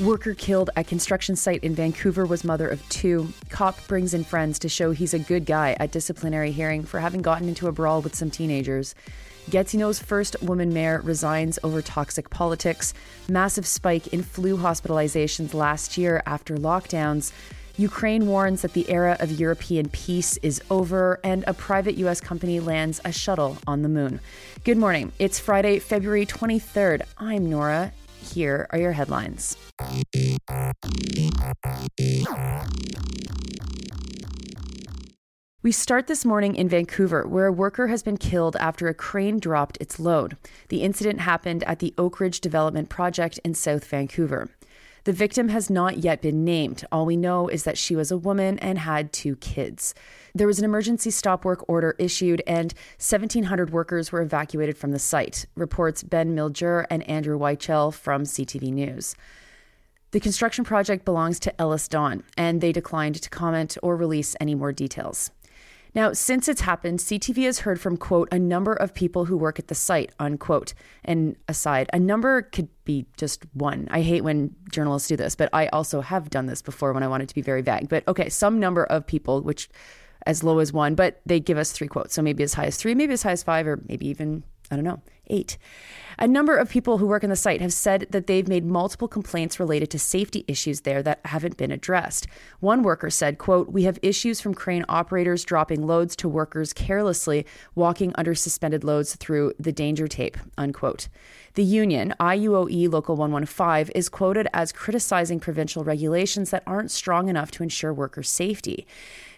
Worker killed at construction site in Vancouver was mother of two. Cop brings in friends to show he's a good guy at disciplinary hearing for having gotten into a brawl with some teenagers. Gatineau's first woman mayor resigns over toxic politics. Massive spike in flu hospitalizations last year after lockdowns. Ukraine warns that the era of European peace is over, and a private U.S. company lands a shuttle on the moon. Good morning. It's Friday, February 23rd. I'm Nora. Here are your headlines. We start this morning in Vancouver, where a worker has been killed after a crane dropped its load. The incident happened at the Oakridge Development Project in South Vancouver. The victim has not yet been named. All we know is that she was a woman and had two kids. There was an emergency stop work order issued, and 1,700 workers were evacuated from the site, reports Ben Miljure and Andrew Weichel from CTV News. The construction project belongs to EllisDon, and they declined to comment or release any more details. Now, since it's happened, CTV has heard from, quote, a number of people who work at the site, unquote. And aside, a number could be just one. I hate when journalists do this, but I also have done this before when I wanted to be very vague. But okay, some number of people, which as low as one, but they give us three quotes. So maybe as high as three, maybe as high as five, or maybe even, I don't know, eight. A number of people who work in the site have said that they've made multiple complaints related to safety issues there that haven't been addressed. One worker said, quote, "We have issues from crane operators dropping loads to workers carelessly walking under suspended loads through the danger tape." Unquote. The union, IUOE Local 115, is quoted as criticizing provincial regulations that aren't strong enough to ensure worker safety.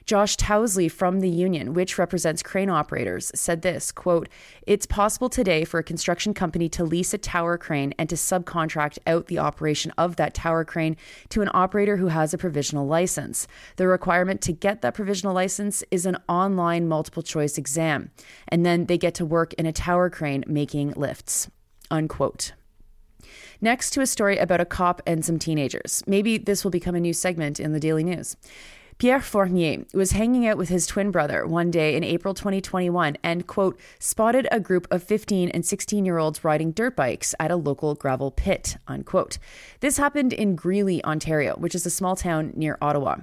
Josh Towsley from the union, which represents crane operators, said this quote, It's possible today for a construction company to lease a tower crane and to subcontract out the operation of that tower crane to an operator who has a provisional license. The requirement to get that provisional license is an online multiple choice exam, and then they get to work in a tower crane making lifts. Unquote. Next to a story about a cop and some teenagers. Maybe this will become a new segment in the Daily News. Pierre Fournier was hanging out with his twin brother one day in April 2021 and, quote, spotted a group of 15 and 16 year olds riding dirt bikes at a local gravel pit, unquote. This happened in Greeley, Ontario, which is a small town near Ottawa.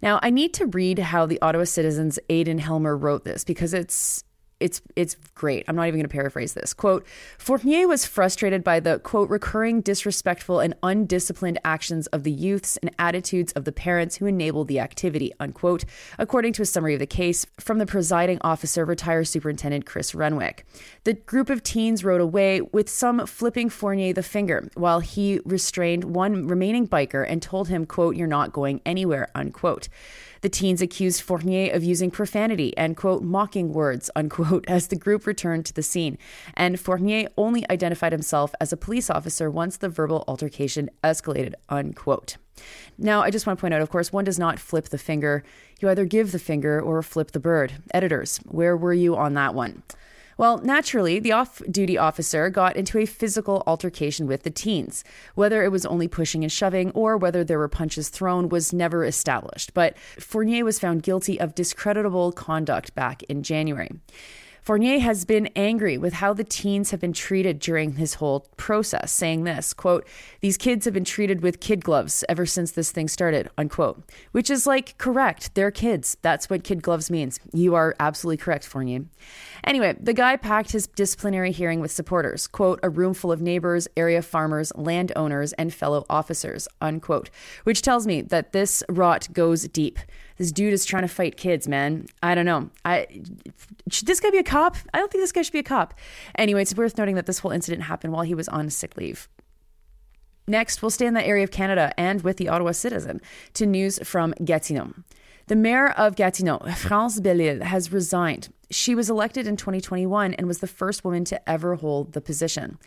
Now, I need to read how the Ottawa Citizen's Aedan Helmer wrote this because it's it's it's great. I'm not even going to paraphrase this. Quote, Fournier was frustrated by the quote recurring disrespectful and undisciplined actions of the youths and attitudes of the parents who enabled the activity, unquote, according to a summary of the case from the presiding officer, retired superintendent Chris Renwick. The group of teens rode away with some flipping Fournier the finger while he restrained one remaining biker and told him, quote, you're not going anywhere, unquote. The teens accused Fournier of using profanity and, quote, mocking words, unquote, as the group returned to the scene. And Fournier only identified himself as a police officer once the verbal altercation escalated, unquote. Now, I just want to point out, of course, one does not flip the finger. You either give the finger or flip the bird. Editors, where were you on that one? Well, naturally, the off duty officer got into a physical altercation with the teens. Whether it was only pushing and shoving or whether there were punches thrown was never established, but Fournier was found guilty of discreditable conduct back in January. Fournier has been angry with how the teens have been treated during his whole process, saying this, quote, these kids have been treated with kid gloves ever since this thing started, unquote. Which is like correct. They're kids. That's what kid gloves means. You are absolutely correct, Fournier. Anyway, the guy packed his disciplinary hearing with supporters, quote, a room full of neighbors, area farmers, landowners, and fellow officers, unquote. Which tells me that this rot goes deep. This dude is trying to fight kids, man. I don't know. I should this guy be a cop? I don't think this guy should be a cop. Anyway, it's worth noting that this whole incident happened while he was on sick leave. Next, we'll stay in the area of Canada and with the Ottawa Citizen to news from Gatineau. The mayor of Gatineau, France Bélisle, has resigned. She was elected in 2021 and was the first woman to ever hold the position.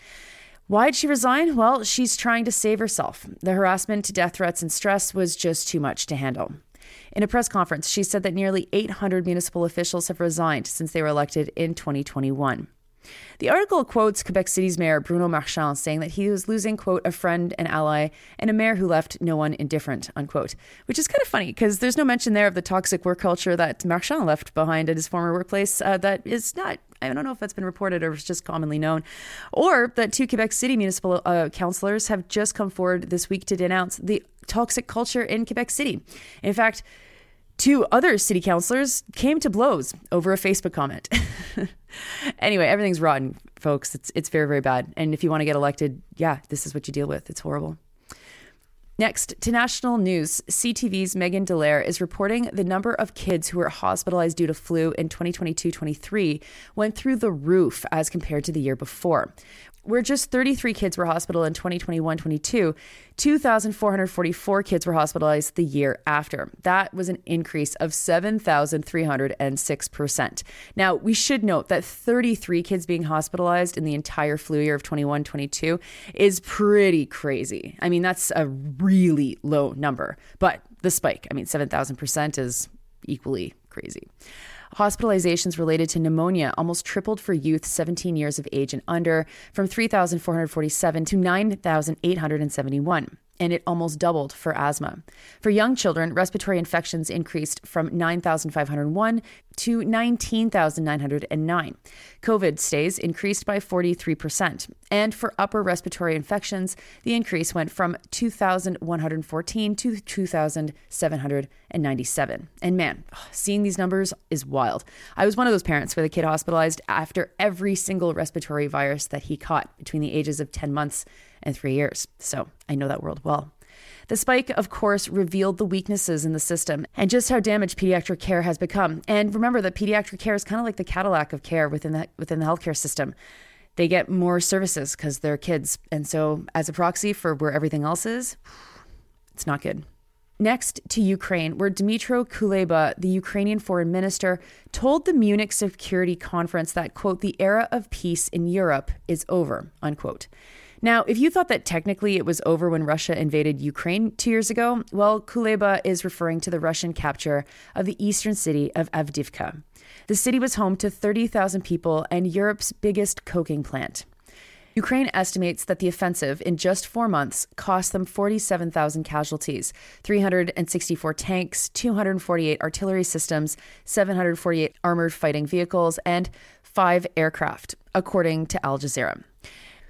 Why did she resign? Well, she's trying to save herself. The harassment, to death threats, and stress was just too much to handle. In a press conference, she said that nearly 800 municipal officials have resigned since they were elected in 2021. The article quotes Quebec City's mayor Bruno Marchand saying that he was losing, quote, a friend, an ally, and a mayor who left no one indifferent, unquote, which is kind of funny because there's no mention there of the toxic work culture that Marchand left behind at his former workplace uh, that is not I don't know if that's been reported or it's just commonly known, or that two Quebec City municipal uh, councillors have just come forward this week to denounce the toxic culture in Quebec City. In fact, two other city councilors came to blows over a Facebook comment. anyway, everything's rotten, folks. It's it's very very bad. And if you want to get elected, yeah, this is what you deal with. It's horrible. Next, to national news, CTV's Megan DeLaire is reporting the number of kids who were hospitalized due to flu in 2022 23 went through the roof as compared to the year before where just 33 kids were hospitalized in 2021 22, 2,444 kids were hospitalized the year after. That was an increase of 7,306%. Now, we should note that 33 kids being hospitalized in the entire flu year of 21 22 is pretty crazy. I mean, that's a really low number, but the spike, I mean, 7,000% is equally crazy. Hospitalizations related to pneumonia almost tripled for youth 17 years of age and under, from 3,447 to 9,871 and it almost doubled for asthma. For young children, respiratory infections increased from 9,501 to 19,909. COVID stays increased by 43%. And for upper respiratory infections, the increase went from 2,114 to 2,797. And man, seeing these numbers is wild. I was one of those parents with a kid hospitalized after every single respiratory virus that he caught between the ages of 10 months and three years. So I know that world well. The spike, of course, revealed the weaknesses in the system and just how damaged pediatric care has become. And remember that pediatric care is kind of like the Cadillac of care within the within the healthcare system. They get more services because they're kids, and so as a proxy for where everything else is, it's not good. Next to Ukraine, where Dmytro Kuleba, the Ukrainian foreign minister, told the Munich Security Conference that, quote, the era of peace in Europe is over, unquote. Now, if you thought that technically it was over when Russia invaded Ukraine two years ago, well, Kuleba is referring to the Russian capture of the eastern city of Avdiivka. The city was home to 30,000 people and Europe's biggest coking plant. Ukraine estimates that the offensive in just four months cost them 47,000 casualties, 364 tanks, 248 artillery systems, 748 armored fighting vehicles, and five aircraft, according to Al Jazeera.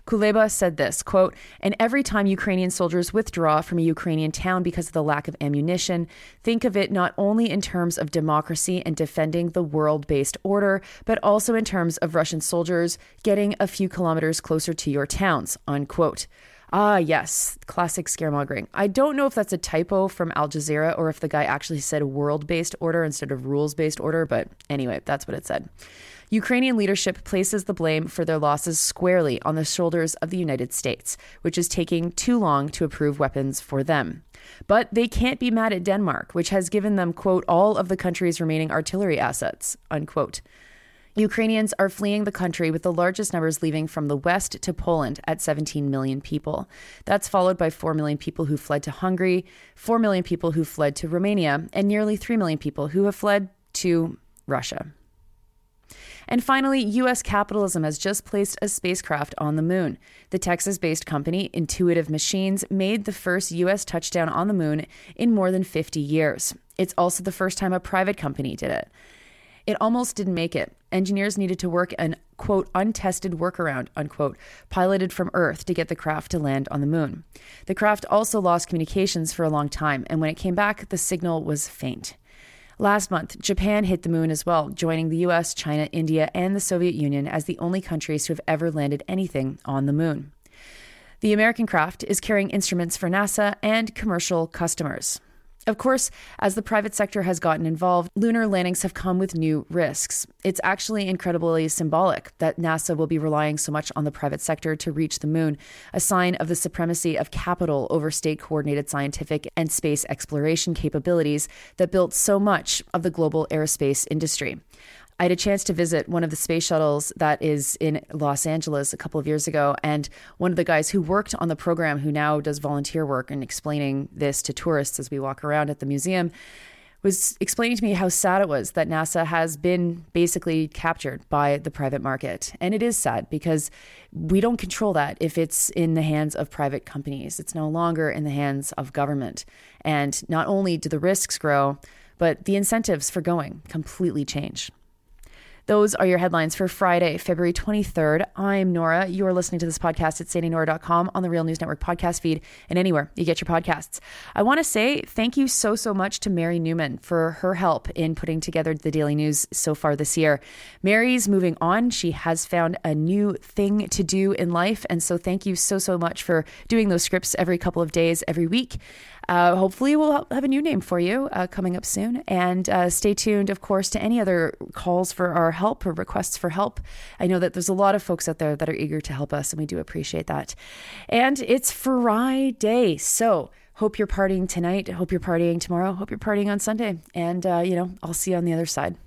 Kuleba said this quote, and every time Ukrainian soldiers withdraw from a Ukrainian town because of the lack of ammunition, think of it not only in terms of democracy and defending the world based order, but also in terms of Russian soldiers getting a few kilometers closer to your towns, unquote. Ah, yes, classic scaremongering. I don't know if that's a typo from Al Jazeera or if the guy actually said world based order instead of rules based order, but anyway, that's what it said. Ukrainian leadership places the blame for their losses squarely on the shoulders of the United States, which is taking too long to approve weapons for them. But they can't be mad at Denmark, which has given them, quote, all of the country's remaining artillery assets, unquote. Ukrainians are fleeing the country with the largest numbers leaving from the west to Poland at 17 million people. That's followed by 4 million people who fled to Hungary, 4 million people who fled to Romania, and nearly 3 million people who have fled to Russia. And finally, U.S. capitalism has just placed a spacecraft on the moon. The Texas based company Intuitive Machines made the first U.S. touchdown on the moon in more than 50 years. It's also the first time a private company did it. It almost didn't make it. Engineers needed to work an quote untested workaround unquote piloted from Earth to get the craft to land on the moon. The craft also lost communications for a long time, and when it came back, the signal was faint. Last month, Japan hit the moon as well, joining the US, China, India, and the Soviet Union as the only countries to have ever landed anything on the moon. The American craft is carrying instruments for NASA and commercial customers. Of course, as the private sector has gotten involved, lunar landings have come with new risks. It's actually incredibly symbolic that NASA will be relying so much on the private sector to reach the moon, a sign of the supremacy of capital over state coordinated scientific and space exploration capabilities that built so much of the global aerospace industry. I had a chance to visit one of the space shuttles that is in Los Angeles a couple of years ago. And one of the guys who worked on the program, who now does volunteer work and explaining this to tourists as we walk around at the museum, was explaining to me how sad it was that NASA has been basically captured by the private market. And it is sad because we don't control that if it's in the hands of private companies. It's no longer in the hands of government. And not only do the risks grow, but the incentives for going completely change. Those are your headlines for Friday, February 23rd. I'm Nora. You're listening to this podcast at sandyandnora.com on the Real News Network podcast feed and anywhere you get your podcasts. I want to say thank you so, so much to Mary Newman for her help in putting together the daily news so far this year. Mary's moving on. She has found a new thing to do in life. And so thank you so, so much for doing those scripts every couple of days, every week. Uh, hopefully, we'll have a new name for you uh, coming up soon. And uh, stay tuned, of course, to any other calls for our help or requests for help. I know that there's a lot of folks out there that are eager to help us, and we do appreciate that. And it's Friday. So, hope you're partying tonight. Hope you're partying tomorrow. Hope you're partying on Sunday. And, uh, you know, I'll see you on the other side.